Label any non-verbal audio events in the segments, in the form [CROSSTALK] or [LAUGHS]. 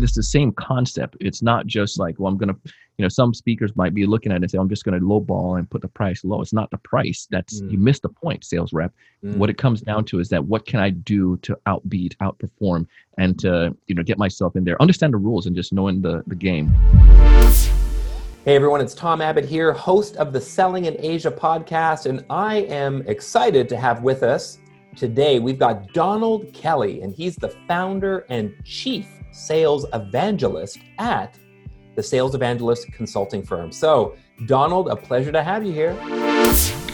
this the same concept. It's not just like, well, I'm gonna, you know, some speakers might be looking at it and say, I'm just gonna lowball and put the price low. It's not the price. That's mm. you missed the point, sales rep. Mm. What it comes down to is that what can I do to outbeat, outperform, and to you know get myself in there, understand the rules, and just knowing the the game. Hey everyone, it's Tom Abbott here, host of the Selling in Asia podcast, and I am excited to have with us today. We've got Donald Kelly, and he's the founder and chief sales evangelist at the Sales Evangelist Consulting Firm. So, Donald, a pleasure to have you here.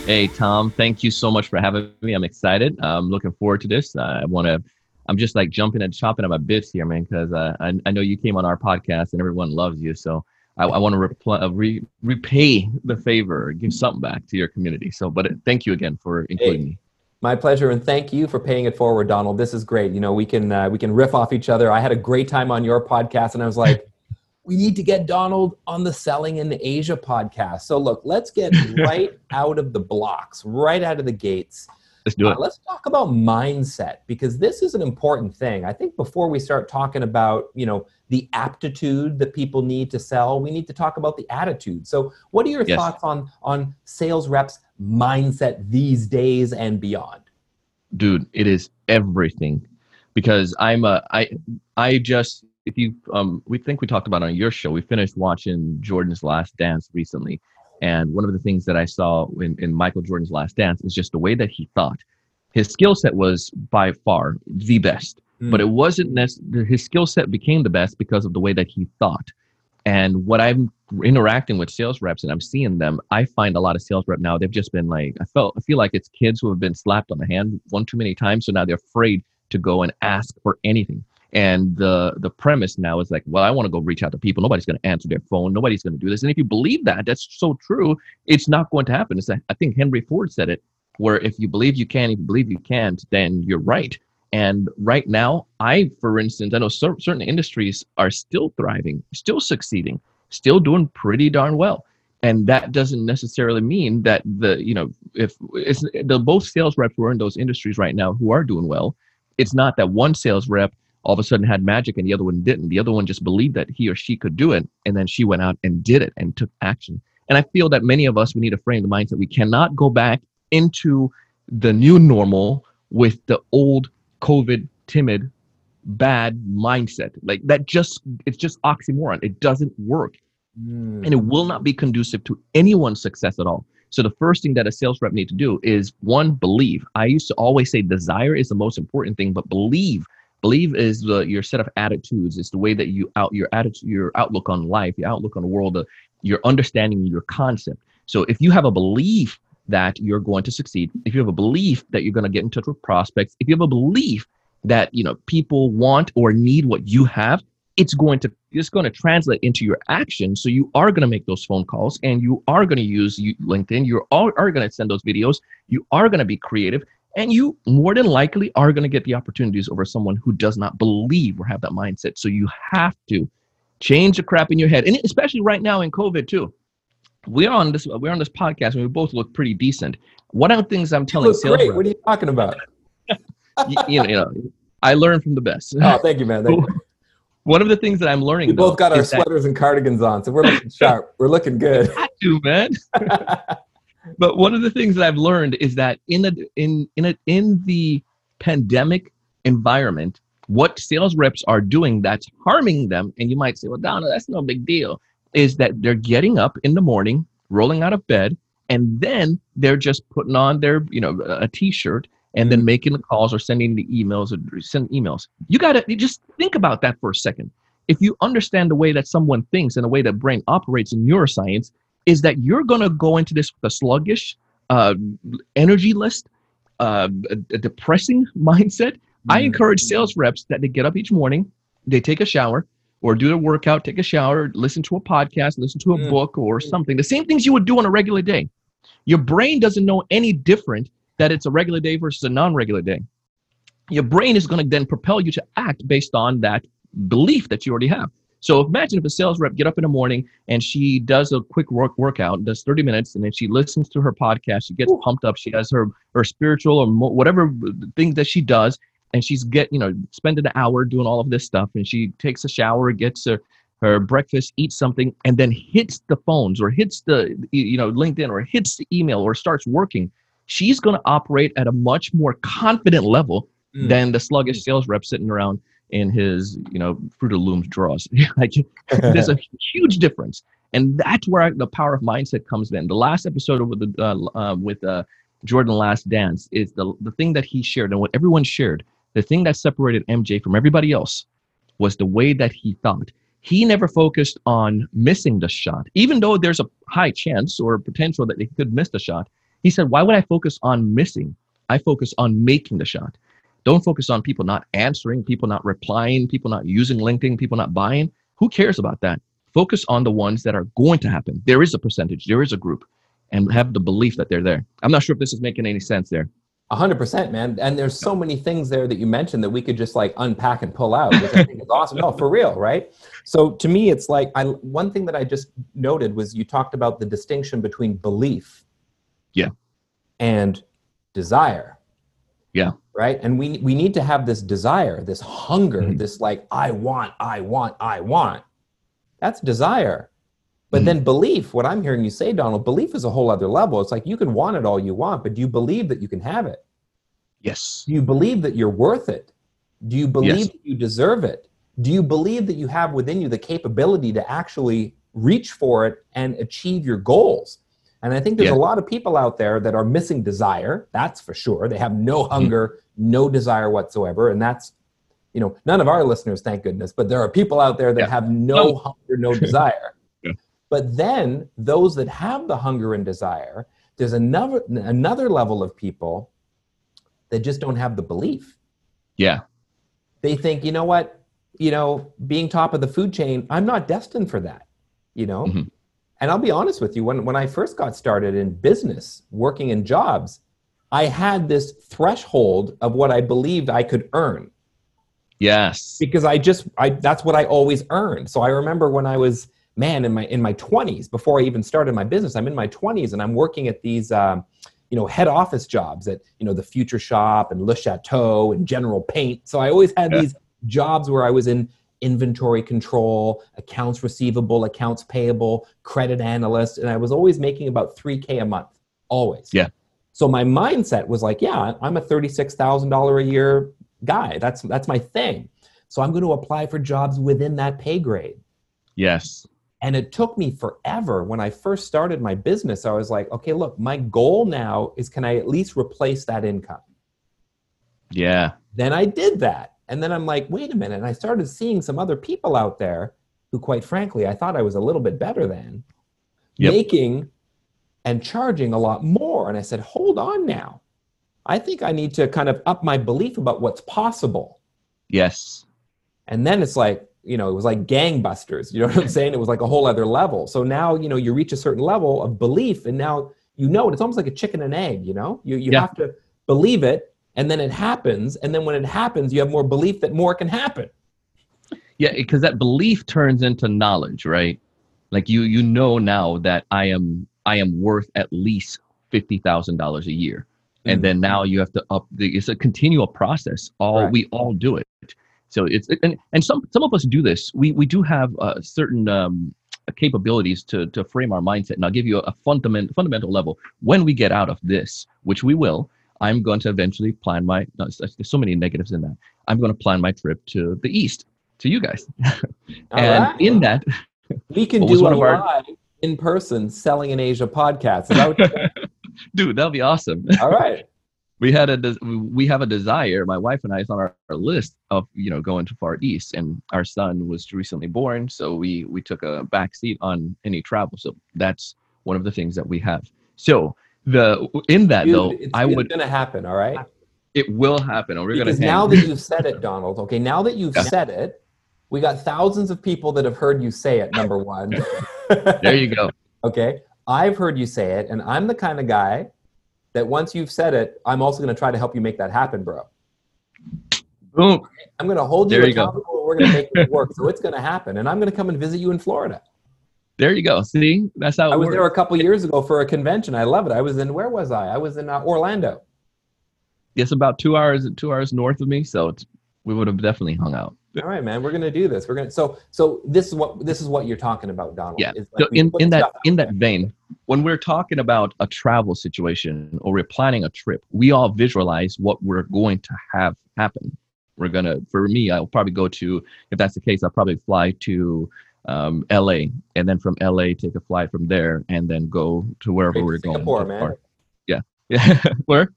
Hey, Tom, thank you so much for having me. I'm excited. I'm looking forward to this. I want to, I'm just like jumping and chopping at my bits here, man, because uh, I, I know you came on our podcast and everyone loves you. So, I, I want to repl- uh, re- repay the favor, give something back to your community. So, but thank you again for including hey, me. My pleasure, and thank you for paying it forward, Donald. This is great. You know, we can uh, we can riff off each other. I had a great time on your podcast, and I was like, [LAUGHS] we need to get Donald on the Selling in Asia podcast. So, look, let's get [LAUGHS] right out of the blocks, right out of the gates. Let's do it. Uh, let's talk about mindset because this is an important thing. I think before we start talking about, you know, the aptitude that people need to sell, we need to talk about the attitude. So, what are your yes. thoughts on on sales reps mindset these days and beyond? Dude, it is everything because I'm a I I just if you um we think we talked about on your show, we finished watching Jordan's Last Dance recently. And one of the things that I saw in, in Michael Jordan's Last Dance is just the way that he thought. His skill set was by far the best, mm. but it wasn't necessarily his skill set became the best because of the way that he thought. And what I'm interacting with sales reps and I'm seeing them, I find a lot of sales rep now, they've just been like, I felt, I feel like it's kids who have been slapped on the hand one too many times. So now they're afraid to go and ask for anything. And the the premise now is like, well, I want to go reach out to people. Nobody's going to answer their phone. Nobody's going to do this. And if you believe that, that's so true. It's not going to happen. It's, I think Henry Ford said it, where if you believe you can, if you believe you can't, then you're right. And right now, I, for instance, I know certain industries are still thriving, still succeeding, still doing pretty darn well. And that doesn't necessarily mean that the, you know, if it's the both sales reps who are in those industries right now who are doing well, it's not that one sales rep all of a sudden had magic and the other one didn't. The other one just believed that he or she could do it. And then she went out and did it and took action. And I feel that many of us, we need to frame the mindset. We cannot go back into the new normal with the old COVID timid bad mindset. Like that just it's just oxymoron. It doesn't work. Mm. And it will not be conducive to anyone's success at all. So the first thing that a sales rep need to do is one believe. I used to always say desire is the most important thing, but believe. Believe is the your set of attitudes. It's the way that you out your attitude, your outlook on life, your outlook on the world, uh, your understanding, your concept. So if you have a belief that you're going to succeed, if you have a belief that you're going to get in touch with prospects, if you have a belief that you know people want or need what you have, it's going to it's going to translate into your action. So you are going to make those phone calls and you are going to use LinkedIn. You are, are going to send those videos. You are going to be creative. And you more than likely are going to get the opportunities over someone who does not believe or have that mindset. So you have to change the crap in your head. And especially right now in COVID too we're on this we're on this podcast and we both look pretty decent. What are things I'm telling sales great. What are you talking about? [LAUGHS] you, you, know, you know, I learn from the best. Oh, thank you, man. Thank you. [LAUGHS] One of the things that I'm learning. We both got our sweaters that, and cardigans on, so we're looking sharp. We're looking good. [LAUGHS] I do, man. But one of the things that I've learned is that in the in in a, in the pandemic environment, what sales reps are doing that's harming them, and you might say, "Well, Donna, that's no big deal." is that they're getting up in the morning, rolling out of bed, and then they're just putting on their, you know, a t-shirt and then mm-hmm. making the calls or sending the emails or send emails. You got to just think about that for a second. If you understand the way that someone thinks and the way that brain operates in neuroscience, is that you're going to go into this with a sluggish, uh, energy list, uh, a, depressing [LAUGHS] mindset. Mm-hmm. I encourage sales reps that they get up each morning, they take a shower, or do a workout, take a shower, listen to a podcast, listen to a mm. book or something. The same things you would do on a regular day. Your brain doesn't know any different that it's a regular day versus a non-regular day. Your brain is going to then propel you to act based on that belief that you already have. So imagine if a sales rep get up in the morning and she does a quick work workout, does 30 minutes, and then she listens to her podcast. She gets Ooh. pumped up. She has her her spiritual or mo- whatever things that she does, and she's get you know spending an hour doing all of this stuff and she takes a shower gets her her breakfast eats something and then hits the phones or hits the you know linkedin or hits the email or starts working she's going to operate at a much more confident level mm. than the sluggish sales rep sitting around in his you know fruit of looms draws [LAUGHS] like there's a [LAUGHS] huge difference. And that's where the power of mindset comes in. The last episode with the uh, uh, with uh, jordan last dance is the the thing that he shared and what everyone shared. The thing that separated mj from everybody else was the way that he thought. He never focused on missing the shot. Even though there's a high chance or potential that he could miss the shot he said why would i focus on missing? I focus on making the shot don't focus on people not answering, people not replying, people not using LinkedIn, people not buying. Who cares about that? Focus on the ones that are going to happen. There is a percentage, there is a group, and have the belief that they're there. I'm not sure if this is making any sense there. A hundred percent, man. And there's so many things there that you mentioned that we could just like unpack and pull out, which I think is awesome. No, for real, right? So to me, it's like I one thing that I just noted was you talked about the distinction between belief, yeah, and desire. Yeah right and we we need to have this desire this hunger mm-hmm. this like i want i want i want that's desire but mm-hmm. then belief what i'm hearing you say donald belief is a whole other level it's like you can want it all you want but do you believe that you can have it yes do you believe that you're worth it do you believe yes. that you deserve it do you believe that you have within you the capability to actually reach for it and achieve your goals and I think there's yeah. a lot of people out there that are missing desire. That's for sure. They have no mm-hmm. hunger, no desire whatsoever. And that's, you know, none of our listeners, thank goodness, but there are people out there that yeah. have no hunger, no desire. [LAUGHS] yeah. But then those that have the hunger and desire, there's another another level of people that just don't have the belief. Yeah. They think, you know what, you know, being top of the food chain, I'm not destined for that. You know, mm-hmm. And I'll be honest with you, when, when I first got started in business, working in jobs, I had this threshold of what I believed I could earn. Yes. Because I just I that's what I always earned. So I remember when I was man in my in my 20s before I even started my business, I'm in my 20s and I'm working at these um, you know head office jobs at you know the Future Shop and Le Chateau and General Paint. So I always had yeah. these jobs where I was in inventory control, accounts receivable, accounts payable, credit analyst, and I was always making about 3K a month, always. Yeah. So my mindset was like, yeah, I'm a $36,000 a year guy. That's that's my thing. So I'm going to apply for jobs within that pay grade. Yes. And it took me forever when I first started my business. I was like, okay, look, my goal now is can I at least replace that income? Yeah. Then I did that. And then I'm like, wait a minute. And I started seeing some other people out there who, quite frankly, I thought I was a little bit better than yep. making and charging a lot more. And I said, hold on now. I think I need to kind of up my belief about what's possible. Yes. And then it's like, you know, it was like gangbusters. You know what I'm saying? It was like a whole other level. So now, you know, you reach a certain level of belief and now you know it. It's almost like a chicken and egg, you know? You, you yeah. have to believe it and then it happens and then when it happens you have more belief that more can happen yeah because that belief turns into knowledge right like you you know now that i am i am worth at least $50000 a year mm-hmm. and then now you have to up the it's a continual process all right. we all do it so it's and, and some some of us do this we we do have uh, certain um, capabilities to to frame our mindset and i'll give you a, a fundament, fundamental level when we get out of this which we will I'm going to eventually plan my. No, there's so many negatives in that. I'm going to plan my trip to the east to you guys, [LAUGHS] and right. in that, we can do a live our... in person selling in Asia podcast. [LAUGHS] Dude, that'll be awesome. [LAUGHS] All right. we had a we have a desire. My wife and I is on our, our list of you know going to far east, and our son was recently born, so we we took a back seat on any travel. So that's one of the things that we have. So the in that Dude, though, it's, I it's would going to happen. All right. It will happen. We're because now that you've said it, Donald. Okay, now that you've yeah. said it, we got thousands of people that have heard you say it. Number one. [LAUGHS] there you go. [LAUGHS] Okay, I've heard you say it, and I'm the kind of guy that once you've said it, I'm also going to try to help you make that happen, bro. Boom. I'm going to hold you there accountable. You we're going to make it work. So it's going to happen, and I'm going to come and visit you in Florida. There you go. See, that's how I was works. there a couple years ago for a convention. I love it. I was in where was I? I was in uh, Orlando. it's about two hours two hours north of me, so we would have definitely hung out. All right, man. We're gonna do this. We're gonna. So, so this is what this is what you're talking about, Donald. Yeah. Like so in in that in that vein, when we're talking about a travel situation or we're planning a trip, we all visualize what we're going to have happen. We're gonna. For me, I'll probably go to. If that's the case, I'll probably fly to um, LA, and then from LA take a flight from there, and then go to wherever we're Singapore, going. Singapore man. Yeah, yeah. [LAUGHS] Where?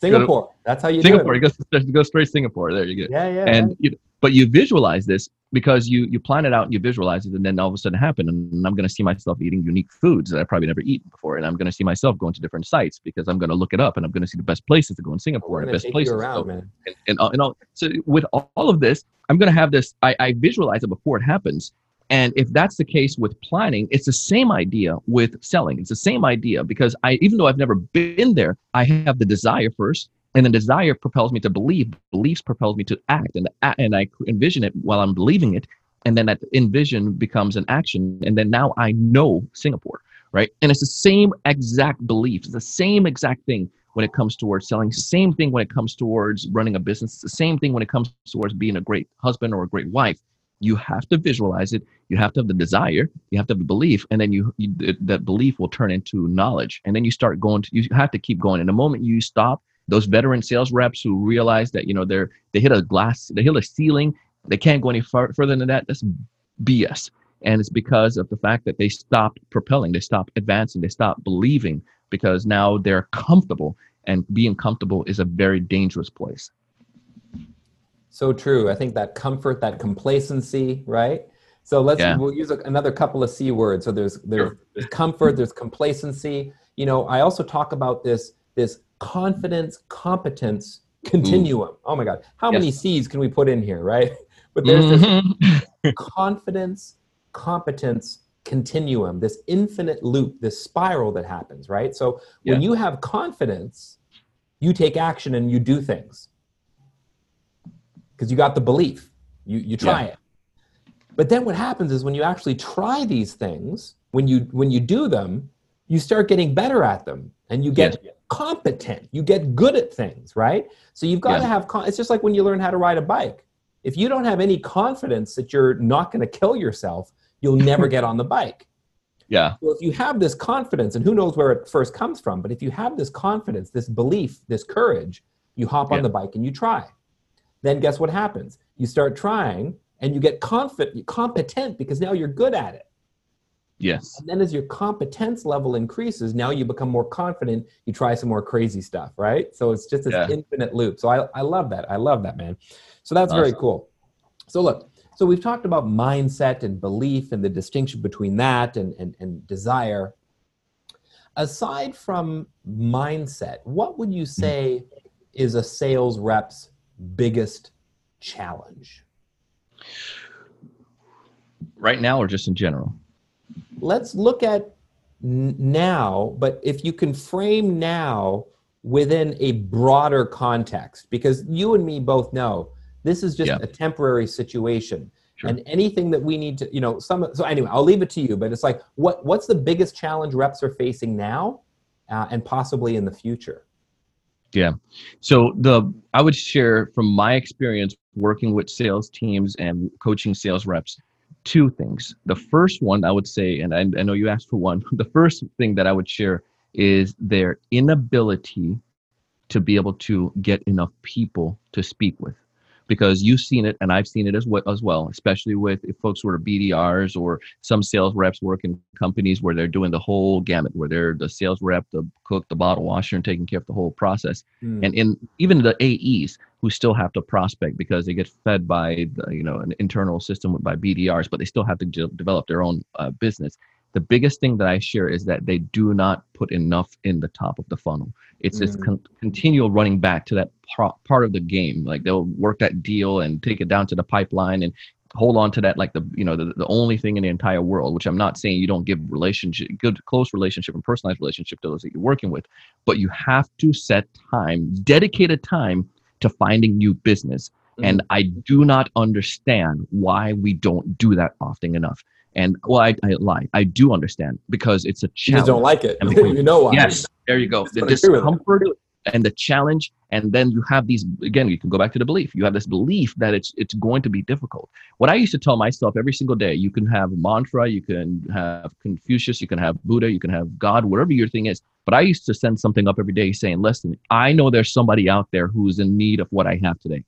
Singapore. That's how you Singapore. do it. Go, go straight Singapore. There you go. Yeah, yeah. and you, but you visualize this because you you plan it out and you visualize it, and then all of a sudden it happen, and I'm going to see myself eating unique foods that I probably never eaten before, and I'm going to see myself going to different sites because I'm going to look it up, and I'm going to see the best places to go in Singapore, and gonna best places. around, man. and, and, all- and all. So with all of this, I'm going to have this. I, I visualize it before it happens. And if that's the case with planning, it's the same idea with selling. It's the same idea because I, even though I've never been there, I have the desire first, and then desire propels me to believe. Beliefs propels me to act, and and I envision it while I'm believing it, and then that envision becomes an action, and then now I know Singapore, right? And it's the same exact belief. It's the same exact thing when it comes towards selling. Same thing when it comes towards running a business. It's the same thing when it comes towards being a great husband or a great wife. You have to visualize it. You have to have the desire. You have to have the belief, and then you, you that belief will turn into knowledge. And then you start going. To, you have to keep going. And the moment you stop, those veteran sales reps who realize that you know they're they hit a glass, they hit a ceiling, they can't go any far, further than that. That's BS. And it's because of the fact that they stopped propelling, they stopped advancing, they stopped believing because now they're comfortable, and being comfortable is a very dangerous place. So true. I think that comfort, that complacency, right? So let's Yeah. we'll use a, another couple of c words. So there's there's, Sure. there's comfort, there's complacency. You know, I also talk about this this confidence competence continuum. Oh my God, how many Yes. C's can we put in here, right? [LAUGHS] But there's this Mhm. [LAUGHS] confidence competence continuum, this infinite loop, this spiral that happens, right? So when Yeah. you have confidence, you take action and you do things because you got the belief. You you try it. But then what happens is when you actually try these things, when you when you do them, you start getting better at them and you get competent. You get good at things, right? So you've got Yeah. to have con- it's just like when you learn how to ride a bike. If you don't have any confidence that you're not going to kill yourself, you'll never [LAUGHS] get on the bike. yeah, Well, if you have this confidence, and who knows where it first comes from, but if you have this confidence, this belief, this courage, you hop on the bike and you try. Then guess what happens? You start trying and you get confident, competent because now you're good at it. Yes, And then as your competence level increases, now you become more confident. You try some more crazy stuff, right? So it's just this Yeah. infinite loop. So I, I love that. I love that, man. So that's very cool. So look, so we've talked about mindset and belief and the distinction between that and, and, and desire. Aside from mindset, what would you Hmm. say is a sales rep's biggest challenge? right now or just in general. Let's look at n- now, but if you can frame now within a broader context, because you and me both know this is just Yeah. a temporary situation. Sure. And anything that we need to, you know, some. So anyway, I'll leave it to you. But it's like, what what's the biggest challenge reps are facing now, uh, and possibly in the future? Yeah. So the I would share from my experience working with sales teams and coaching sales reps two things. The first one I would say, and I, I know you asked for one. [LAUGHS] The first thing that I would share is their inability to be able to get enough people to speak with. Because you've seen it, and I've seen it as well, as well, especially with if folks who are BDRs or some sales reps work in companies where they're doing the whole gamut, where they're the sales rep, the cook, the bottle washer, and taking care of the whole process Hmm. and in even the AEs who still have to prospect because they get fed by the, you know an internal system by BDRs, but they still have to de- develop their own uh, business. The biggest thing that I share is that they do not put enough in the top of the funnel. It's this Mm. con- continual running back to that par- part of the game. Like they'll work that deal and take it down to the pipeline and hold on to that like the you know the, the only thing in the entire world. Which I'm not saying you don't give relationship good close relationship and personalized relationship to those that you're working with, but you have to set time, dedicated time to finding new business. And mm-hmm. I do not understand why we don't do that often enough. And well, I, I lie. I do understand because it's a You just challenge. don't like it. [LAUGHS] You know why? Yes, there you go. Just The don't agree with it. discomfort and the challenge and then you have these again you can go back to the belief. You have this belief that it's it's going to be difficult. What i used to tell myself every single day you can have mantra you can have confucius you can have buddha you can have god whatever your thing is. But i used to send something up every day saying listen i know there's somebody out there who's in need of what i have today.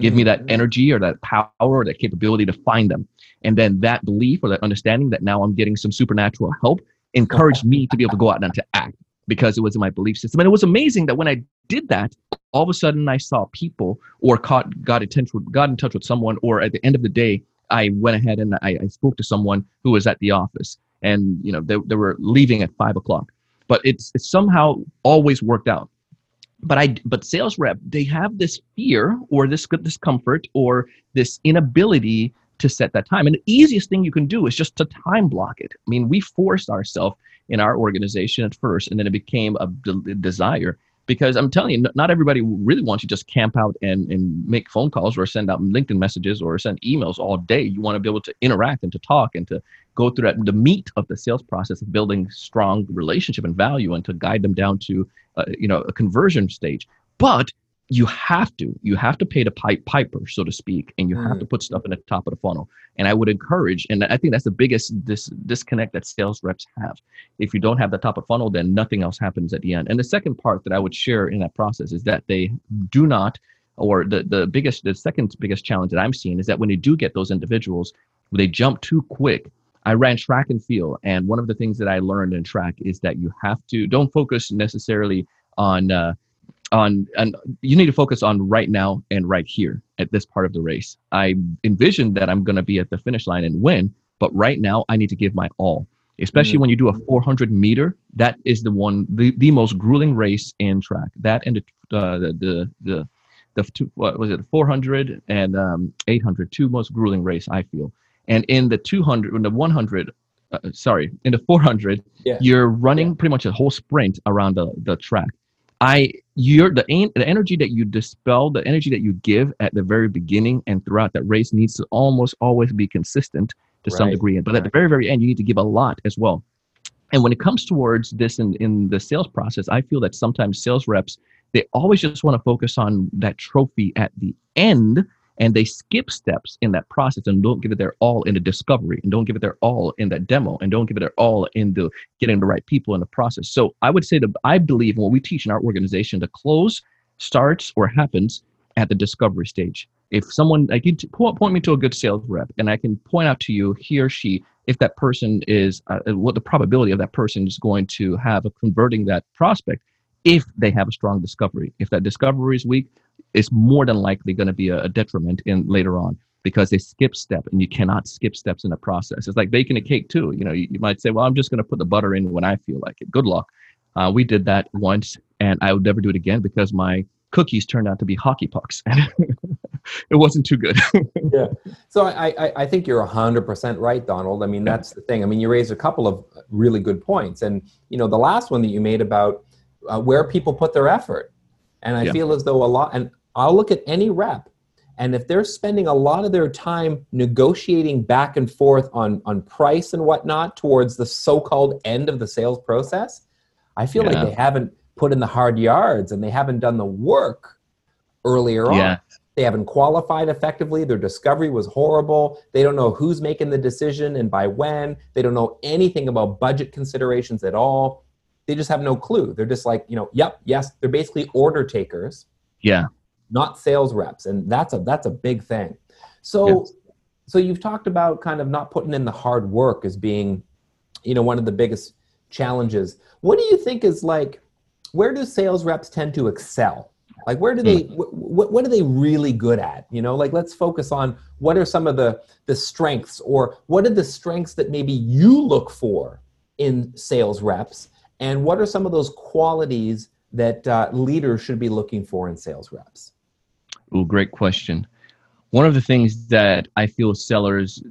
Give me that mm-hmm. energy or that power or that capability to find them. And then that belief or that understanding that now i'm getting some supernatural help encouraged me to be able to go out and to act because it was in my belief system. And it was amazing that when I did that, all of a sudden I saw people or caught got with got in touch with someone, or at the end of the day, I went ahead and I, I spoke to someone who was at the office, and you know they, they were leaving at five o'clock. But it's, it's somehow always worked out. But I but sales rep they have this fear or this discomfort or this inability to set that time. And the easiest thing you can do is just to time block it. I mean, we force ourselves in our organization at first, and then it became a de- desire. Because I'm telling you, not everybody really wants to just camp out and, and make phone calls or send out LinkedIn messages or send emails all day. You want to be able to interact and to talk and to go through that the meat of the sales process of building strong relationship and value and to guide them down to uh, you know a conversion stage. But you have to you have to pay the pipe piper so to speak and you mm. have to put stuff in the top of the funnel. And i would encourage and i think that's the biggest dis- disconnect that sales reps have. If you don't have the top of funnel then nothing else happens at the end. And the second part that i would share in that process is that they do not or the, the biggest the second biggest challenge that i'm seeing is that when you do get those individuals they jump too quick. I ran track and field, and one of the things that I learned in track is that you have to don't focus necessarily on uh, on and you need to focus on right now and right here at this part of the race. I envision that I'm going to be at the finish line and win, but right now I need to give my all. Especially mm-hmm. when you do a 400 meter, that is the one, the, the most grueling race in track. That and the uh, the the the, the two, what was it 400 and um, 800, two most grueling race I feel. And in the 200, in the 100, uh, sorry, in the 400, yeah. you're running pretty much a whole sprint around the, the track. I you're the the energy that you dispel, the energy that you give at the very beginning and throughout that race needs to almost always be consistent to right. some degree. But at the very very end, you need to give a lot as well. And when it comes towards this in in the sales process, I feel that sometimes sales reps they always just want to focus on that trophy at the end and they skip steps in that process and don't give it their all in the discovery and don't give it their all in that demo and don't give it their all in the getting the right people in the process. So i would say that i believe what we teach in our organization the close starts or happens at the discovery stage. If someone i can point me to a good sales rep and i can point out to you he or she if that person is uh, what the probability of that person is going to have a converting that prospect if they have a strong discovery if that discovery is weak is more than likely going to be a, a, detriment in later on because they skip step and you cannot skip steps in the process. It's like baking a cake too. You know, you, you might say, well, I'm just going to put the butter in when I feel like it. Good luck. Uh, we did that once and I would never do it again because my cookies turned out to be hockey pucks and [LAUGHS] it wasn't too good. [LAUGHS] yeah. So I, I, I think you're 100% right, Donald. I mean, that's the thing. I mean, you raised a couple of really good points. And, you know, the last one that you made about uh, where people put their effort. And I yeah. feel as though a lot, and I'll look at any rep, and if they're spending a lot of their time negotiating back and forth on, on price and whatnot towards the so called end of the sales process, I feel yeah. like they haven't put in the hard yards and they haven't done the work earlier yeah. on. They haven't qualified effectively. Their discovery was horrible. They don't know who's making the decision and by when. They don't know anything about budget considerations at all. They just have no clue. They're just like, you know, yep, yes. They're basically order takers. Yeah not sales reps and that's a that's a big thing so yes. so you've talked about kind of not putting in the hard work as being you know one of the biggest challenges what do you think is like where do sales reps tend to excel like where do they hmm. what, what are they really good at you know like let's focus on what are some of the the strengths or what are the strengths that maybe you look for in sales reps and what are some of those qualities that uh, leaders should be looking for in sales reps Oh, great question. One of the things that I feel sellers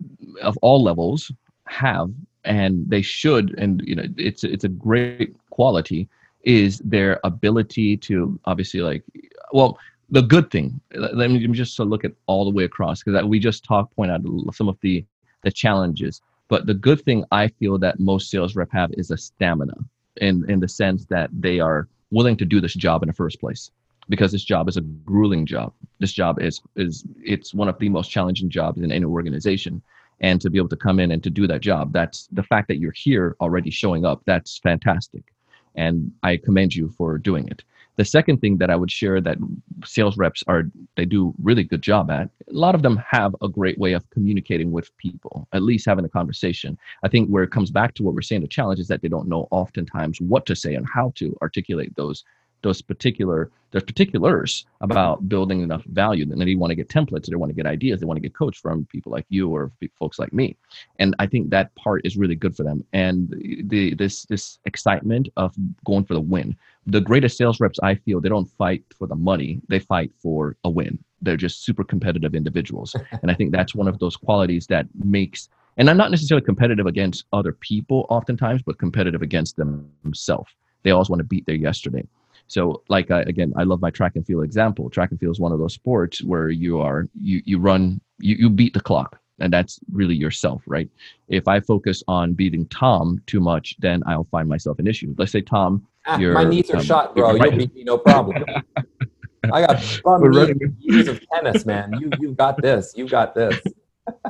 of all levels have, and they should, and you know, it's it's a great quality, is their ability to obviously like, well, the good thing. Let me just look at all the way across because we just talked, point out some of the the challenges. But the good thing I feel that most sales rep have is a stamina, in in the sense that they are willing to do this job in the first place because this job is a grueling job. This job is is it's one of the most challenging jobs in any organization. And to be able to come in and to do that job, that's the fact that you're here already showing up. That's fantastic, and I commend you for doing it. The second thing that I would share that sales reps are they do really good job at. A lot of them have a great way of communicating with people, at least having a conversation. I think where it comes back to what we're saying, the challenge is that they don't know oftentimes what to say and how to articulate those those particular there's particulars about building enough value and they want to get templates they want to get ideas they want to get coached from people like you or folks like me. And i think that part is really good for them. And the this this excitement of going for the win. The greatest sales reps i feel they don't fight for the money they fight for a win. They're just super competitive individuals. [LAUGHS] And i think that's one of those qualities that makes and i'm not necessarily competitive against other people oftentimes but competitive against themselves. They always want to beat their yesterday so, like I, again, I love my track and field example. Track and field is one of those sports where you are you you run you you beat the clock, and that's really yourself, right? If I focus on beating Tom too much, then I'll find myself an issue. Let's say Tom, ah, my knees are um, shot, bro. Right. You'll beat me, no problem. [LAUGHS] I got bum years of tennis, man. You you got this. You got this. [LAUGHS]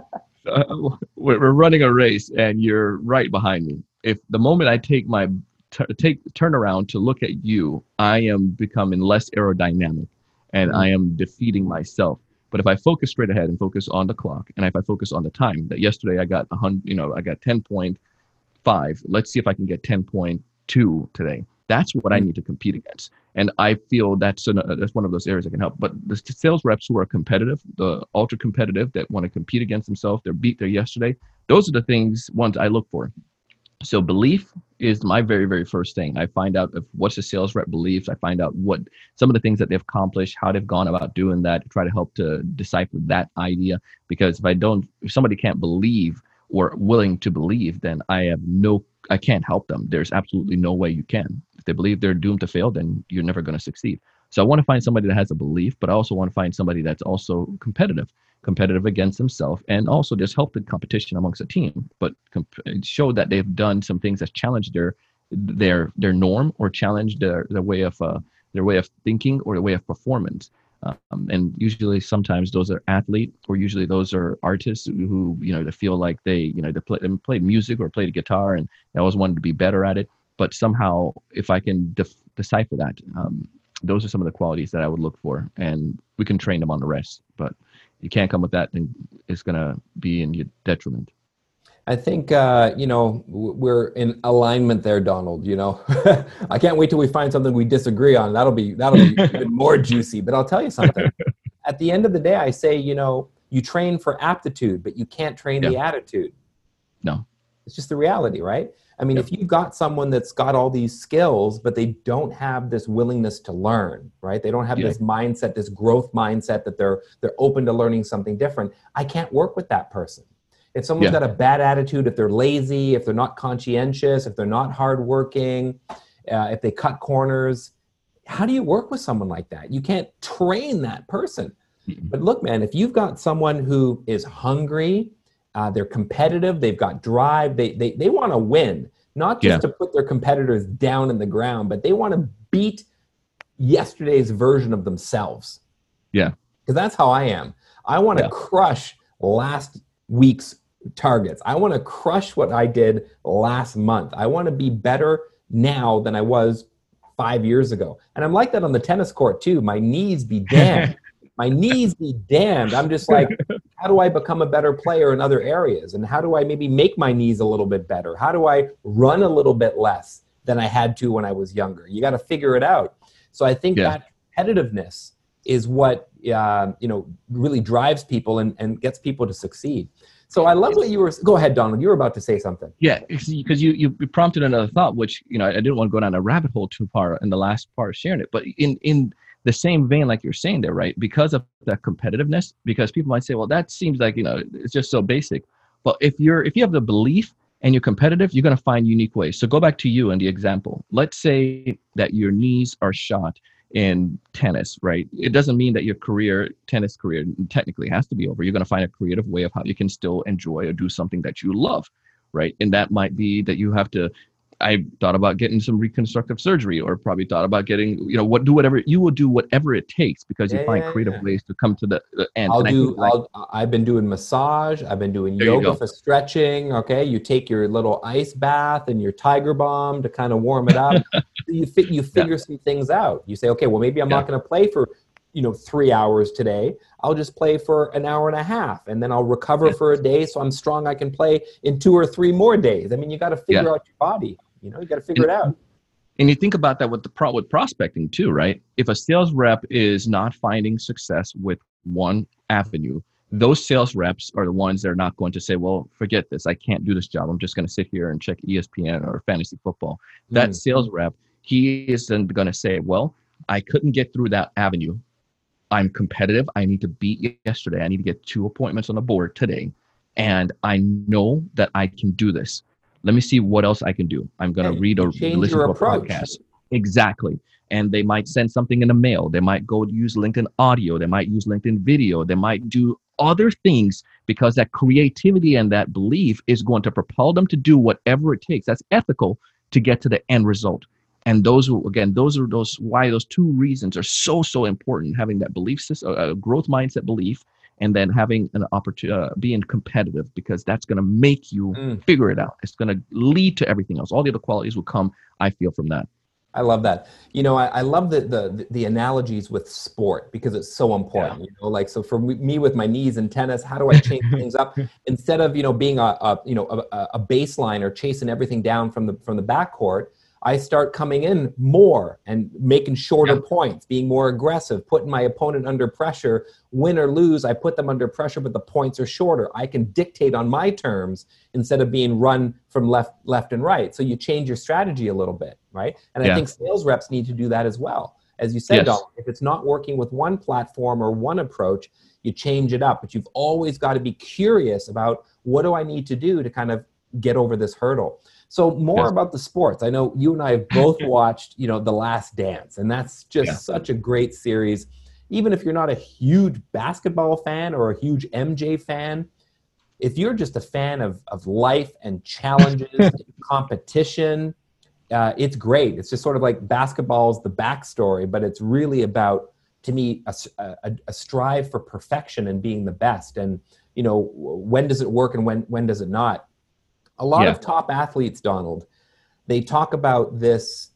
uh, we're running a race, and you're right behind me. If the moment I take my t- take turn around to look at you, I am becoming less aerodynamic and. I am defeating myself. But if I focus straight ahead and focus on the clock, and if I focus on the time that yesterday I got a hundred, you know, I got ten point five. Let's see if I can get ten point two today. That's what I mm-hmm. need to compete against, and I feel that's an, uh, that's one of those areas that can help. But the sales reps who are competitive, the ultra competitive that want to compete against themselves, they're beat their yesterday. Those are the things ones I look for. So belief is my very very first thing. I find out if what's the sales rep believes. I find out what some of the things that they've accomplished, how they've gone about doing that. Try to help to decipher that idea. Because if I don't, if somebody can't believe or willing to believe, then I have no, I can't help them. There's absolutely no way you can. If they believe they're doomed to fail, then you're never going to succeed. So I want to find somebody that has a belief, but I also want to find somebody that's also competitive competitive against themselves, and also just help the competition amongst the team, but comp- show that they've done some things that challenge their their their norm or challenge their their way of uh, their way of thinking or the way of performance. Um, and usually, sometimes those are athletes, or usually those are artists who you know they feel like they you know they, play, they played music or played guitar and they always wanted to be better at it. But somehow, if I can def- decipher that, um, those are some of the qualities that I would look for, and we can train them on the rest. But you can't come with that, then it's going to be in your detriment. I think uh, you know we're in alignment there, Donald. You know, [LAUGHS] I can't wait till we find something we disagree on. That'll be that'll be [LAUGHS] even more juicy. But I'll tell you something. At the end of the day, I say you know you train for aptitude, but you can't train yeah. the attitude. No, it's just the reality, right? I mean, yep. if you've got someone that's got all these skills, but they don't have this willingness to learn, right? They don't have yeah. this mindset, this growth mindset that they're they're open to learning something different. I can't work with that person. If someone's yeah. got a bad attitude, if they're lazy, if they're not conscientious, if they're not hardworking, uh, if they cut corners, how do you work with someone like that? You can't train that person. But look, man, if you've got someone who is hungry, uh, they're competitive. They've got drive. They they they want to win, not just yeah. to put their competitors down in the ground, but they want to beat yesterday's version of themselves. Yeah, because that's how I am. I want to yeah. crush last week's targets. I want to crush what I did last month. I want to be better now than I was five years ago. And I'm like that on the tennis court too. My knees be damned. [LAUGHS] my knees be damned. I'm just like, how do I become a better player in other areas? And how do I maybe make my knees a little bit better? How do I run a little bit less than I had to when I was younger? You got to figure it out. So I think yeah. that competitiveness is what uh, you know really drives people and, and gets people to succeed. So I love what you were. Go ahead, Donald. You were about to say something. Yeah, because you you prompted another thought, which you know I didn't want to go down a rabbit hole too far in the last part of sharing it. But in in the same vein like you're saying there right? Because of that competitiveness because people might say well that seems like you know it's just so basic. But if you're if you have the belief and you're competitive you're going to find unique ways. So go back to you and the example. Let's say that your knees are shot in tennis right? It doesn't mean that your career tennis career technically has to be over. You're going to find a creative way of how you can still enjoy or do something that you love right? And that might be that you have to I thought about getting some reconstructive surgery, or probably thought about getting, you know, what do whatever you will do whatever it takes because Yeah, you find yeah, creative yeah. ways to come to the, the end. I'll And do. I'll, I've been doing massage. I've been doing yoga for stretching. Okay, you take your little ice bath and your Tiger Balm to kind of warm it up. [LAUGHS] You fit. You figure some things out. You say, okay, well maybe I'm not going to play for you know three hours today. I'll just play for an hour and a half, and then I'll recover Yeah. for a day, so I'm strong. I can play in two or three more days. I mean, you got to figure Yeah. out your body. You know, you got to figure it out. And you think about that with the pro with prospecting too, right? If a sales rep is not finding success with one avenue, those sales reps are the ones that are not going to say, "Well, forget this. I can't do this job. I'm just going to sit here and check ESPN or fantasy football." That Mm. sales rep, he isn't going to say, "Well, I couldn't get through that avenue. I'm competitive. I need to beat yesterday. I need to get two appointments on the board today, and I know that I can do this. Let me see what else I can do. I'm going to read or listen to a approach. podcast. Exactly. And they might send something in the mail. They might go use LinkedIn audio. They might use LinkedIn video. They might do other things because that creativity and that belief is going to propel them to do whatever it takes. That's ethical to get to the end result. And those, again, those are those why those two reasons are so so important. Having that belief system, a uh, uh, growth mindset belief, and then having an opportunity, uh, being competitive because that's going to make you Mm. figure it out. It's going to lead to everything else. All the other qualities will come. I feel from that. I love that. You know, I, I love the, the the analogies with sport because it's so important. You know, like so for me, me with my knees and tennis, how do I change [LAUGHS] things up instead of you know being a, a you know a, a baseline or chasing everything down from the from the backcourt? I start coming in more and making shorter Yeah. points, being more aggressive, putting my opponent under pressure. Win or lose, I put them under pressure, but the points are shorter. I can dictate on my terms instead of being run from left left and right. So you change your strategy a little bit, right? And I think sales reps need to do that as well. As you said, Yes. Donald, if it's not working with one platform or one approach, you change it up. But you've always got to be curious about what do I need to do to kind of get over this hurdle. So more Yes. about the sports. I know you and I have both [LAUGHS] watched, you know, The Last Dance, and that's just Yeah. such a great series. Even if you're not a huge basketball fan or a huge MJ fan, if you're just a fan of, of life and challenges, [LAUGHS] and competition, uh, it's great. It's just sort of like basketball's the backstory, but it's really about, to me, a strive for perfection and being the best. And you know, when does it work and when when does it not? A lot Yeah. of top athletes, Donald, they talk about this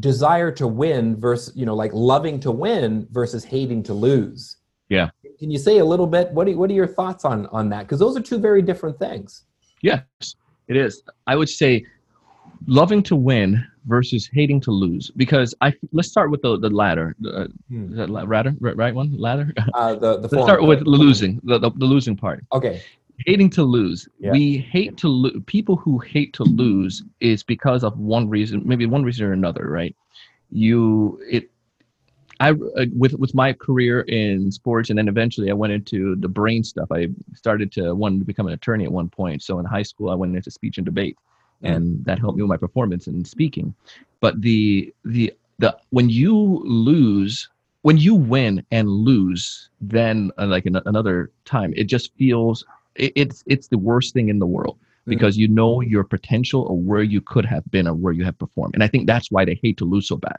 desire to win versus you know like loving to win versus hating to lose Yeah. can you say a little bit what are, what are your thoughts on on that because those are two very different things Yes, it is. I would say loving to win versus hating to lose. Because I let's start with the the ladder. Uh, Hmm. is that la-? Right, right one ladder. uh, the the let's start with losing. The, the the losing part. okay Hating to lose. Yeah. We hate to lose. People who hate to lose is because of one reason, maybe one reason or another, right? You it. I uh, with with my career in sports, and then eventually I went into the brain stuff. I started to want to become an attorney at one point. So in high school, I went into speech and debate, Mm. and that helped me with my performance in speaking. But the the the when you lose, when you win and lose, then uh, like an, another time, it just feels it's it's the worst thing in the world Mm. because you know your potential or where you could have been or where you have performed. And I think that's why they hate to lose so bad,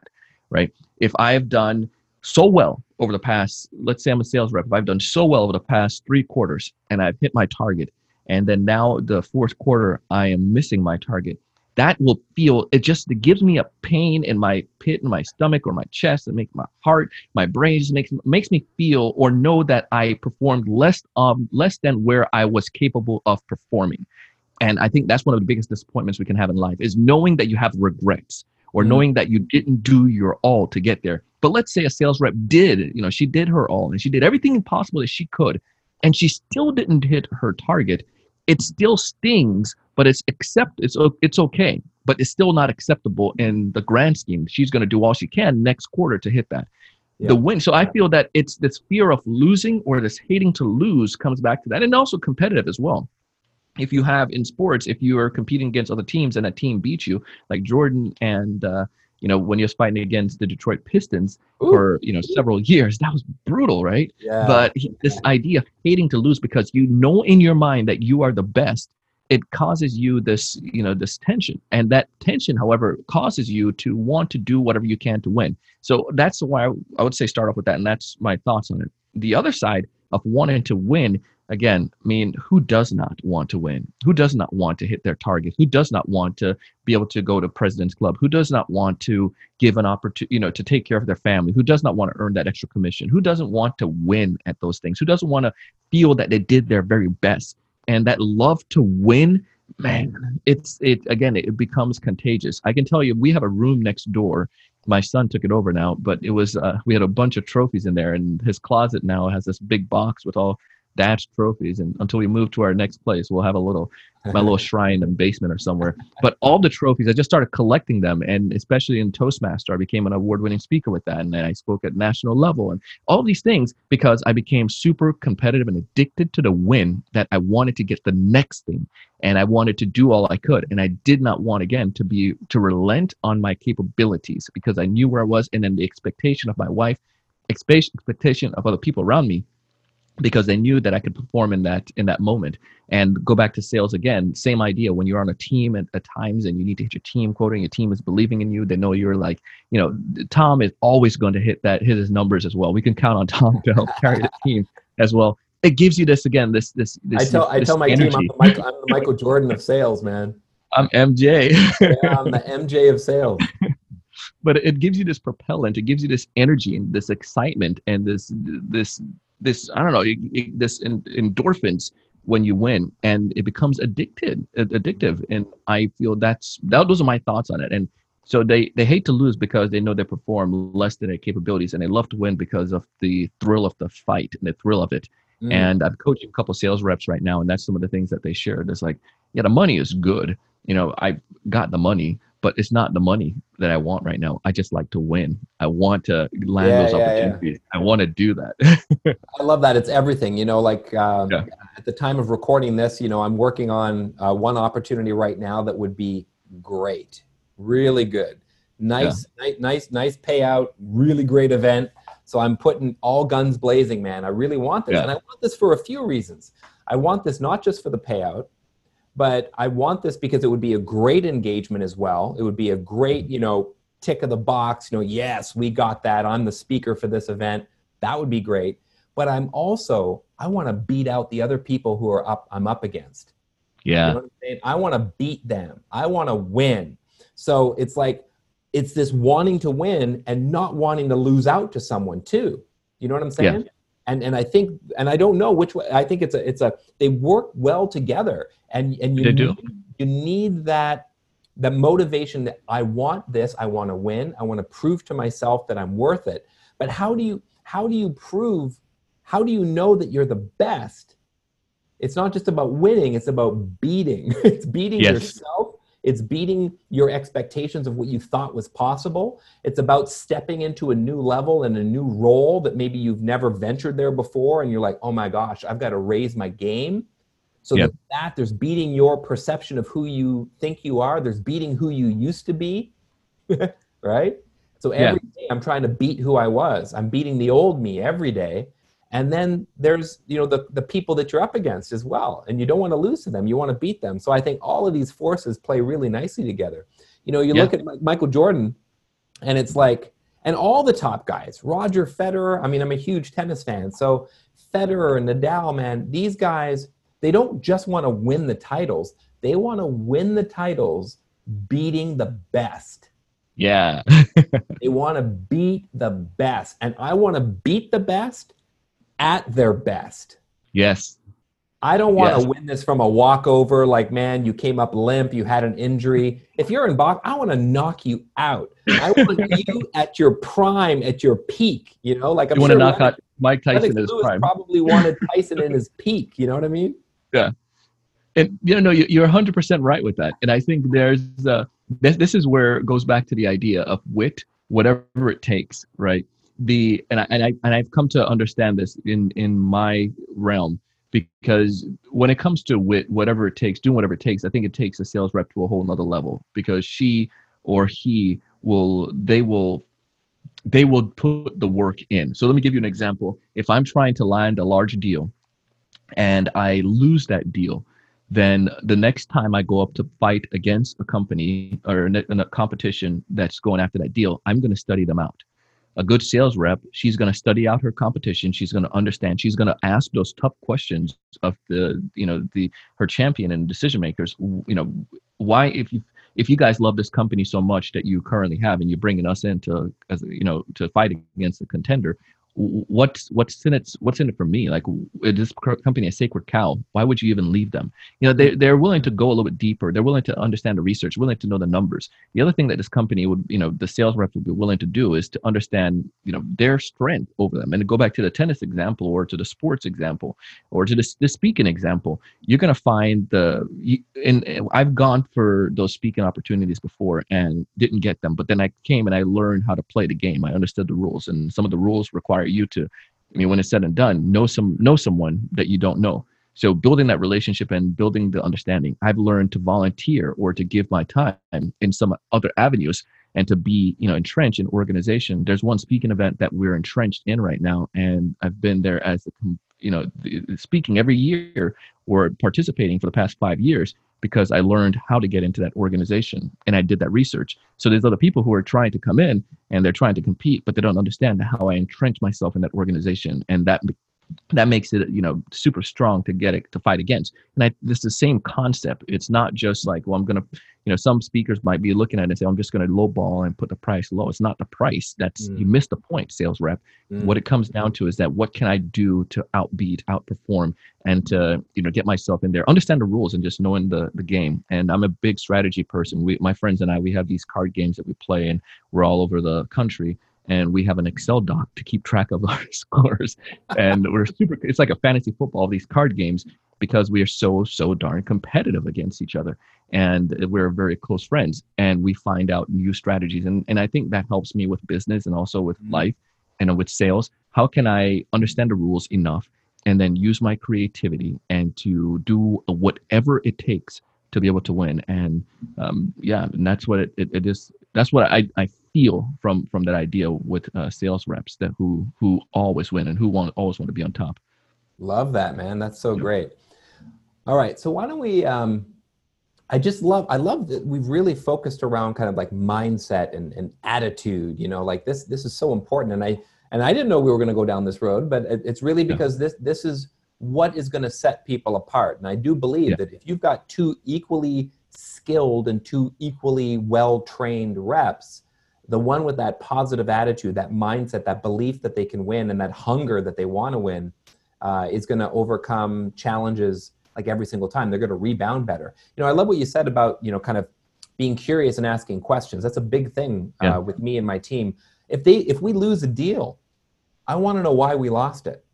right? If I've done so well over the past, let's say I'm a sales rep, if I've done so well over the past three quarters and I've hit my target, and then now the fourth quarter I am missing my target, that will feel it just it gives me a pain in my pit in my stomach or my chest. It makes my heart, my brain just makes makes me feel or know that I performed less um less than where I was capable of performing. And I think that's one of the biggest disappointments we can have in life is knowing that you have regrets or Mhm. knowing that you didn't do your all to get there. But let's say a sales rep did, you know, she did her all and she did everything possible that she could, and she still didn't hit her target. It still stings, but it's accept it's it's okay, but it's still not acceptable in the grand scheme. She's going to do all she can next quarter to hit that. Yeah. The win. So I feel that it's this fear of losing or this hating to lose comes back to that, and also competitive as well if you have in sports, if you are competing against other teams and a team beats you, like Jordan and uh, you know when you're fighting against the Detroit Pistons Ooh, for you know several years, that was brutal, right? yeah But he, this idea of hating to lose because you know in your mind that you are the best, it causes you this you know this tension. And that tension however causes you to want to do whatever you can to win. So that's why i would say start off with that and that's my thoughts on it. The other side of wanting to win again i mean who does not want to win? Who does not want to hit their target? Who does not want to be able to go to president's club? Who does not want to give an opportunity you know to take care of their family? Who does not want to earn that extra commission? Who doesn't want to win at those things? Who doesn't want to feel that they did their very best and that love to win man it's it again it becomes contagious. I can tell you we have a room next door. My son took it over now but it was uh, we had a bunch of trophies in there and his closet now has this big box with all dash trophies and until we move to our next place we'll have a little my little [LAUGHS] shrine in the basement or somewhere. But all the trophies i just started collecting them and especially in toastmaster i became an award-winning speaker with that and then i spoke at national level and all these things because i became super competitive and addicted to the win that i wanted to get the next thing and i wanted to do all i could and i did not want again to be to relent on my capabilities because i knew where i was and then the expectation of my wife expectation of other people around me because they knew that I could perform in that in that moment. And go back to sales again, same idea. When you're on a team at, at times and you need to hit your team quota, and your team is believing in you, they know you're like, you know, Tom is always going to hit that hit his numbers as well. We can count on Tom to help carry the team as well. It gives you this again, this this this. I tell this I tell my energy. team I'm the, Michael, I'm the Michael Jordan of sales, man. [LAUGHS] I'm MJ. Yeah, I'm the MJ of sales. [LAUGHS] but it gives you this propellant. It gives you this energy and this excitement and this this this I don't know this endorphins when you win, and it becomes addicted, addictive. And I feel that's that, those are my thoughts on it. And so they they hate to lose because they know they perform less than their capabilities, and they love to win because of the thrill of the fight and the thrill of it. Mm. And I'm coaching a couple sales reps right now, and that's some of the things that they shared. It's like, yeah, the money is good. You know, i've got the money, but it's not the money that I want right now. I just like to win. I want to land yeah, those yeah, opportunities. Yeah. I want to do that. [LAUGHS] I love that. It's everything. You know, like um, at the time of recording this, you know, I'm working on uh, one opportunity right now that would be great, really good, nice, nice, nice, nice payout, really great event. So I'm putting all guns blazing, man. I really want this, and I want this for a few reasons. I want this not just for the payout but I want this because it would be a great engagement as well. It would be a great, you know, tick of the box, you know, yes, we got that. I'm the speaker for this event. That would be great. But I'm also, I want to beat out the other people who are up, I'm up against. Yeah. You know i want to beat them. I want to win. So it's like, it's this wanting to win and not wanting to lose out to someone too. You know what I'm saying? Yeah and and I think and I don't know which way I think it's a it's a they work well together and and you they need, do. you need that the motivation that I want this I want to win I want to prove to myself that I'm worth it but how do you how do you prove how do you know that you're the best it's not just about winning it's about beating [LAUGHS] it's beating yes. yourself it's beating your expectations of what you thought was possible. It's about stepping into a new level and a new role that maybe you've never ventured there before. And you're like, oh my gosh, I've got to raise my game. So yep. that there's beating your perception of who you think you are. There's beating who you used to be, [LAUGHS] right? So every yeah. day I'm trying to beat who I was. I'm beating the old me every day and then there's you know the, the people that you're up against as well and you don't want to lose to them you want to beat them. So i think all of these forces play really nicely together. You know you yeah. look at michael jordan and it's like and all the top guys roger federer i mean i'm a huge tennis fan so federer and nadal man these guys they don't just want to win the titles they want to win the titles beating the best. Yeah. [LAUGHS] They want to beat the best and i want to beat the best at their best. Yes. I don't want yes. to win this from a walkover, like, man, you came up limp, you had an injury. If you're in box, I want to knock you out. I want [LAUGHS] you at your prime, at your peak, you know? Like, I'm you want sure to knock out Mike Tyson Lewis prime. probably wanted [LAUGHS] Tyson in his peak, you know what I mean? Yeah. And, you know, no, you're 100% right with that. And I think there's, uh, this, this is where it goes back to the idea of wit, whatever it takes, right? The and I, and I and I've come to understand this in in my realm because when it comes to wit, whatever it takes, doing whatever it takes, I think it takes a sales rep to a whole nother level because she or he will they will they will put the work in. So let me give you an example. If I'm trying to land a large deal and I lose that deal, then the next time I go up to fight against a company or a competition that's going after that deal, I'm going to study them out. A good sales rep, she's going to study out her competition. She's going to understand. She's going to ask those tough questions of the, you know, the her champion and decision makers. You know, why if you if you guys love this company so much that you currently have and you're bringing us in to as you know to fight against the contender what's what's in it what's in it for me? Like this company a sacred cow why would you even leave them? You know they, they're willing to go a little bit deeper. They're willing to understand the research willing to know the numbers. The other thing that this company would you know the sales rep would be willing to do is to understand you know their strength over them. And to go back to the tennis example or to the sports example or to the, the speaking example you're going to find the and i've gone for those speaking opportunities before and didn't get them but then i came and i learned how to play the game. I understood the rules and some of the rules require require you to i mean when it's said and done know some know someone that you don't know. So building that relationship and building the understanding i've learned to volunteer or to give my time in some other avenues and to be you know entrenched in organization. There's one speaking event that we're entrenched in right now and i've been there as a you know speaking every year or participating for the past five years because I learned how to get into that organization and I did that research. So there's other people who are trying to come in and they're trying to compete, but they don't understand how I entrench myself in that organization. And that that makes it you know super strong to get it to fight against. And i this is the same concept. It's not just like well i'm gonna you know some speakers might be looking at it and say i'm just gonna lowball and put the price low. It's not the price. That's mm. you missed the point sales rep. Mm. what it comes down to is that what can i do to outbeat outperform and to you know get myself in there. Understand the rules and just knowing the the game. And i'm a big strategy person. We my friends and i we have these card games that we play and we're all over the country and we have an Excel doc to keep track of [LAUGHS] our scores. And we're super, it's like a fantasy football, these card games, because we are so, so darn competitive against each other. And we're very close friends and we find out new strategies. And, and I think that helps me with business and also with mm-hmm. life and with sales. How can I understand the rules enough and then use my creativity and to do whatever it takes to be able to win? And um, yeah, and that's what it, it, it is. That's what I, I feel from from that idea with uh, sales reps that who who always win and who want always want to be on top. Love that, man. That's so great. All right, so why don't we? Um, I just love I love that we've really focused around kind of like mindset and, and attitude. You know, like this this is so important, and I and I didn't know we were going to go down this road, but it, it's really because yeah. this this is what is going to set people apart. And I do believe yeah. that if you've got two equally skilled and two equally well trained reps, the one with that positive attitude, that mindset, that belief that they can win, and that hunger that they want to win, uh, is going to overcome challenges like every single time. They're going to rebound better. You know, I love what you said about you know kind of being curious and asking questions. That's a big thing uh, yeah. with me and my team. If they if we lose a deal, I want to know why we lost it.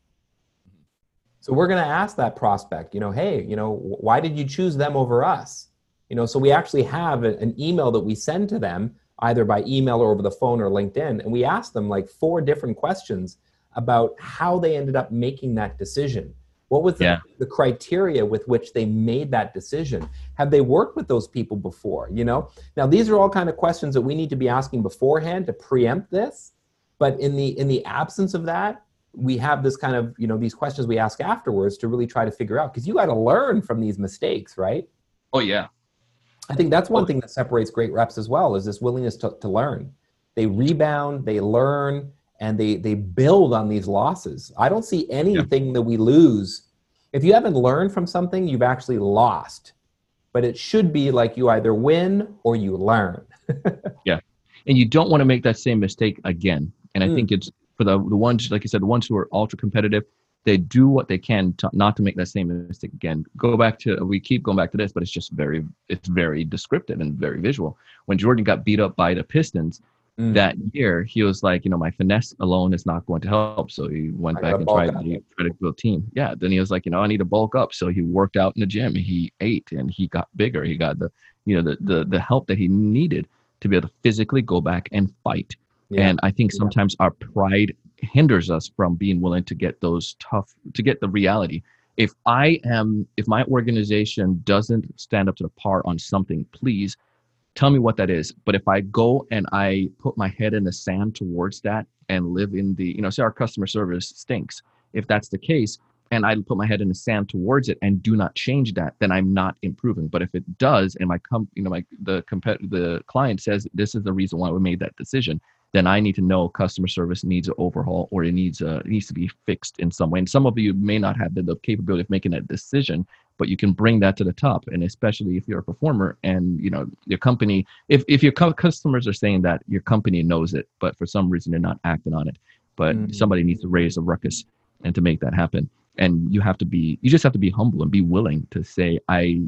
So we're going to ask that prospect, you know, hey, you know, why did you choose them over us? You know, so we actually have an email that we send to them either by email or over the phone or LinkedIn. And we ask them like four different questions about how they ended up making that decision. What was the, yeah. the, criteria with which they made that decision? Have they worked with those people before? You know, now these are all kind of questions that we need to be asking beforehand to preempt this. But in the in the absence of that, we have this kind of you know these questions we ask afterwards to really try to figure out because you got to learn from these mistakes, right? Oh yeah, I think that's one thing that separates great reps as well is this willingness to, to learn. They rebound, they learn, and they they build on these losses. I don't see anything yeah. that we lose. If you haven't learned from something, you've actually lost. But it should be like you either win or you learn. [LAUGHS] yeah. And you don't want to make that same mistake again. And I mm. think it's for the the ones like you said, the ones who are ultra competitive, they do what they can to, not to make that same mistake again. Go back to we keep going back to this, but it's just very it's very descriptive and very visual. When Jordan got beat up by the Pistons mm. that year, he was like, you know, my finesse alone is not going to help. So he went I back and tried to try to build a team. Yeah. Then he was like, you know, I need to bulk up. So he worked out in the gym. He ate and he got bigger. He got the you know the the the help that he needed to be able to physically go back and fight. Yeah. And I think sometimes our pride hinders us from being willing to get those tough to get the reality. If i am if my organization doesn't stand up to the par on something please tell me what that is. But if i go and i put my head in the sand towards that and live in the you know say our customer service stinks. If that's the case and I put my head in the sand towards it and do not change that, then I'm not improving. But if it does, and my com, you know, my the compet the client says this is the reason why we made that decision, then I need to know customer service needs an overhaul or it needs a it needs to be fixed in some way. And some of you may not have the, the capability of making that decision, but you can bring that to the top. And especially if you're a performer and you know your company, if if your customers are saying that your company knows it, but for some reason they're not acting on it, but mm-hmm. somebody needs to raise a ruckus and to make that happen. And you have to be you just have to be humble and be willing to say I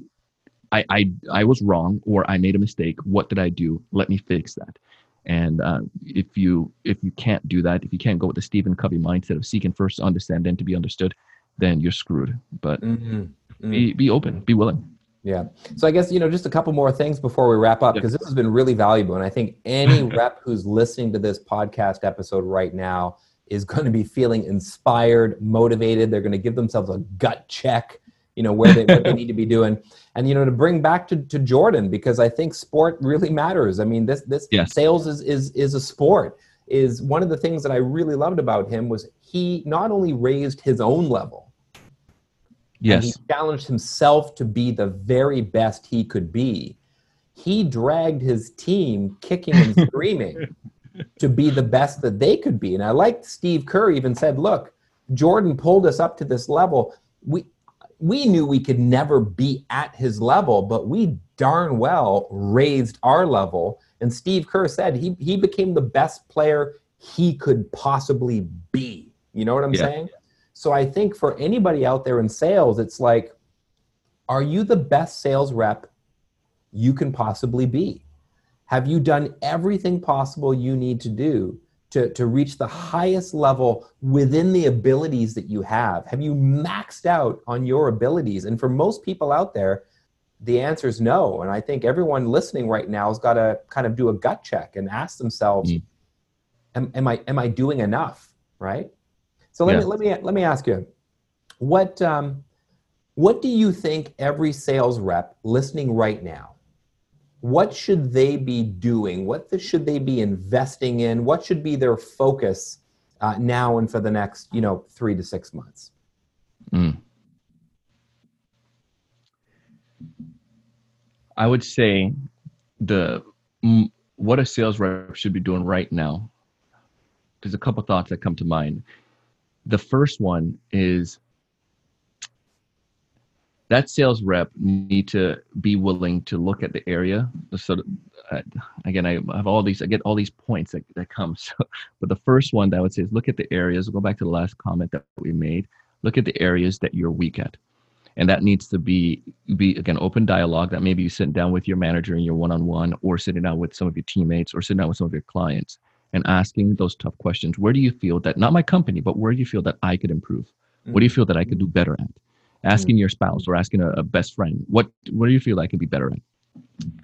I, I, I was wrong or I made a mistake. What did I do? Let me fix that. And uh, if you if you can't do that, if you can't go with the Stephen Covey mindset of seeking first to understand then to be understood, then you're screwed. But mm-hmm. Mm-hmm. be be open, be willing. Yeah. So I guess you know just a couple more things before we wrap up because this has been really valuable, and I think any [LAUGHS] rep who's listening to this podcast episode right now is going to be feeling inspired, motivated. They're going to give themselves a gut check you know where they what they [LAUGHS] need to be doing. And you know to bring back to, to jordan because i think sport really matters. I mean this this yes. sales is is is a sport. Is one of the things that i really loved about him was he not only raised his own level yes he challenged himself to be the very best he could be he dragged his team kicking and [LAUGHS] screaming to be the best that they could be. And i like steve kerr even said look jordan pulled us up to this level. We we knew we could never be at his level, but we darn well raised our level. And Steve Kerr said he he became the best player he could possibly be. You know what I'm yeah. saying? So I think for anybody out there in sales, it's like, are you the best sales rep you can possibly be? Have you done everything possible you need to do to, to reach the highest level within the abilities that you have? Have you maxed out on your abilities? And for most people out there, the answer is no. And I think everyone listening right now has got to kind of do a gut check and ask themselves, mm. am, am, I, am I doing enough? Right? So let, yeah. me, let, me, let me ask you, what, um, what do you think every sales rep listening right now what should they be doing? What should they be investing in? What should be their focus uh, now and for the next, you know, three to six months? Mm. I would say the what a sales rep should be doing right now. There's a couple thoughts that come to mind. The first one is that sales rep need to be willing to look at the area. So uh, again i have all these i get all these points that, that come. [LAUGHS] So, but the first one that i would say is look at the areas we'll go back to the last comment that we made. Look at the areas that you're weak at. And that needs to be be again open dialogue that maybe you sit down with your manager in your one-on-one or sitting down with some of your teammates or sitting down with some of your clients and asking those tough questions. Where do you feel that not my company but where do you feel that i could improve? What do you feel that i could do better at asking mm. your spouse or asking a, a, best friend what what do you feel i can be better at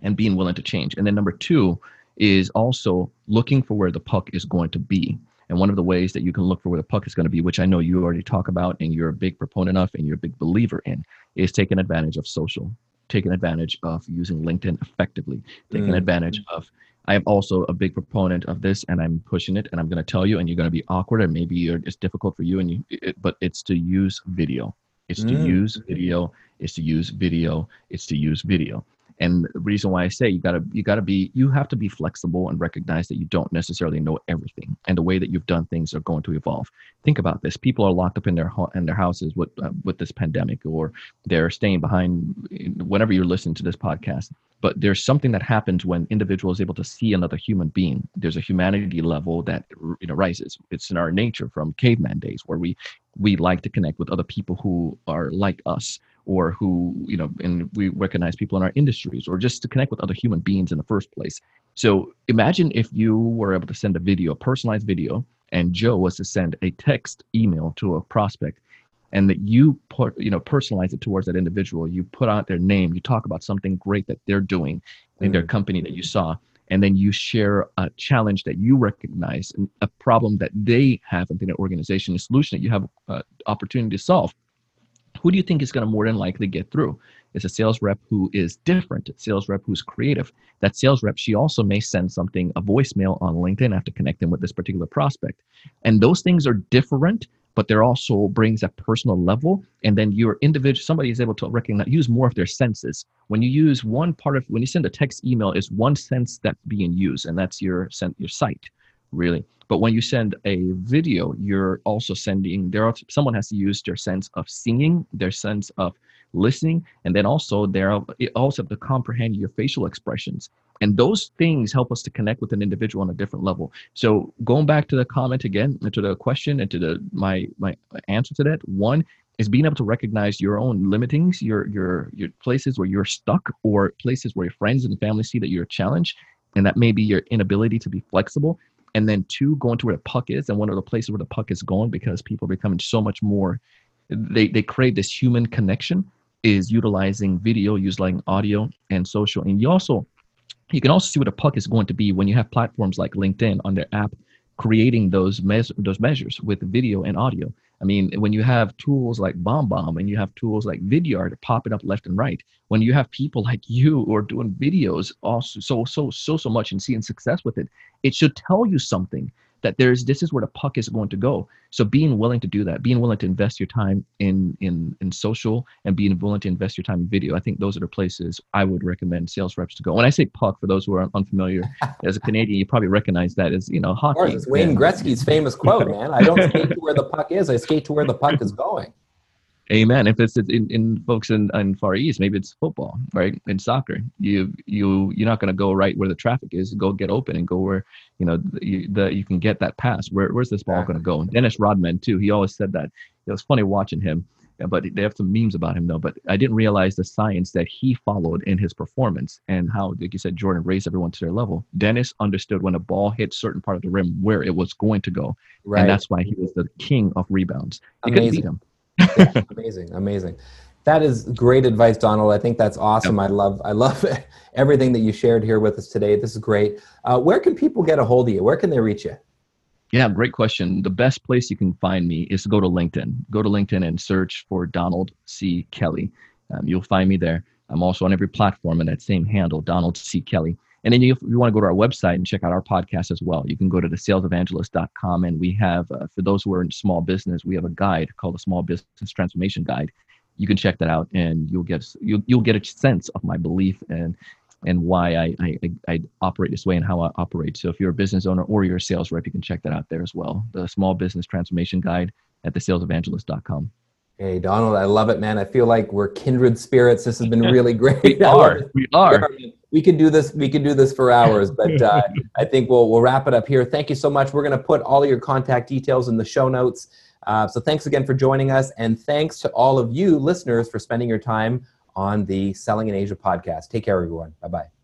and being willing to change and then number two is also looking for where the puck is going to be and one of the ways that you can look for where the puck is going to be which i know you already talk about and you're a big proponent of and you're a big believer in is taking advantage of social taking advantage of using linkedin effectively taking mm. advantage of I am also a big proponent of this, and I'm pushing it, and I'm going to tell you, and you're going to be awkward, and maybe it's difficult for you, and you, it, but it's to use video. It's to mm. use video. It's to use video. It's to use video. And the reason why I say you gotta you gotta be you have to be flexible and recognize that you don't necessarily know everything, and the way that you've done things are going to evolve. Think about this: people are locked up in their in their houses with uh, with this pandemic, or they're staying behind. Whenever you're listening to this podcast, but there's something that happens when individual is able to see another human being there's a humanity level that you know rises it's in our nature from caveman days where we we like to connect with other people who are like us or who you know and we recognize people in our industries or just to connect with other human beings in the first place. So imagine if you were able to send a video a personalized video and joe was to send a text email to a prospect and that you put you know personalize it towards that individual. You put out their name. You talk about something great that they're doing in their mm. company that you saw. And then you share a challenge that you recognize and a problem that they have in their organization a solution that you have uh, opportunity to solve who do you think is going to more than likely get through? It's a sales rep who is different sales rep who's creative. That sales rep she also may send something a voicemail on linkedin after connecting with this particular prospect. And those things are different but there also brings a personal level and then your individual somebody is able to recognize use more of their senses. When you use one part of when you send a text email is one sense that's being used and that's your sent your sight really. But when you send a video you're also sending there are someone has to use their sense of seeing their sense of listening and then also there are also have to comprehend your facial expressions. And those things help us to connect with an individual on a different level. So going back to the comment again to the question and to the my my answer to that one is being able to recognize your own limitings your your your places where you're stuck or places where your friends and family see that you're challenged and that may be your inability to be flexible and then two going to where the puck is and one of the places where the puck is going because people are becoming so much more they they crave this human connection is utilizing video utilizing audio and social. And you also you can also see what a puck is going to be when you have platforms like linkedin on their app creating those mes- those measures with video and audio i mean when you have tools like BombBomb and you have tools like vidyard popping up left and right when you have people like [LAUGHS] you who are doing videos also so so so so much and seeing success with it it should tell you something that there's this is where the puck is going to go. So being willing to do that being willing to invest your time in in in social and being willing to invest your time in video. I think those are the places i would recommend sales reps to go. When i say puck for those who are unfamiliar [LAUGHS] as a canadian you probably recognize that as you know hockey of course, it's wayne gretzky's famous quote [LAUGHS] man. I don't skate to where the puck is i skate to where the puck is going Amen. If it's in, in folks in, in Far East, maybe it's football, right? In soccer, you you you're not going to go right where the traffic is. Go get open and go where you know the, the you can get that pass. Where where's this ball going to go? And Dennis Rodman too. He always said that. It was funny watching him, but they have some memes about him though. But I didn't realize the science that he followed in his performance and how, like you said, Jordan raised everyone to their level. Dennis understood when a ball hit certain part of the rim where it was going to go, right. and that's why he was the king of rebounds. You couldn't beat him yeah, [LAUGHS] amazing, amazing. That is great advice, Donald. I think that's awesome. Yep. I love, I love [LAUGHS] everything that you shared here with us today. This is great. Uh, where can people get a hold of you? Where can they reach you? Yeah, great question. The best place you can find me is to go to LinkedIn. Go to LinkedIn and search for Donald C. Kelly. Um, you'll find me there. I'm also on every platform in that same handle, Donald C. Kelly. And then you, if you want to go to our website and check out our podcast as well, you can go to the salesevangelist.com. And we have, uh, for those who are in small business, we have a guide called the Small Business Transformation Guide. You can check that out and you'll get, you'll, you'll get a sense of my belief and, and why I, I, I operate this way and how I operate. So if you're a business owner or you're a sales rep, you can check that out there as well. The Small Business Transformation Guide at the salesevangelist.com. Hey, Donald, I love it, man. I feel like we're kindred spirits. This has been really [LAUGHS] great. we are. We are. We can do this. We can do this for hours, but [LAUGHS] uh, I think we'll we'll wrap it up here. Thank you so much. We're going to put all of your contact details in the show notes. Uh, so thanks again for joining us, and thanks to all of you listeners for spending your time on the Selling in Asia podcast. Take care, everyone. Bye bye.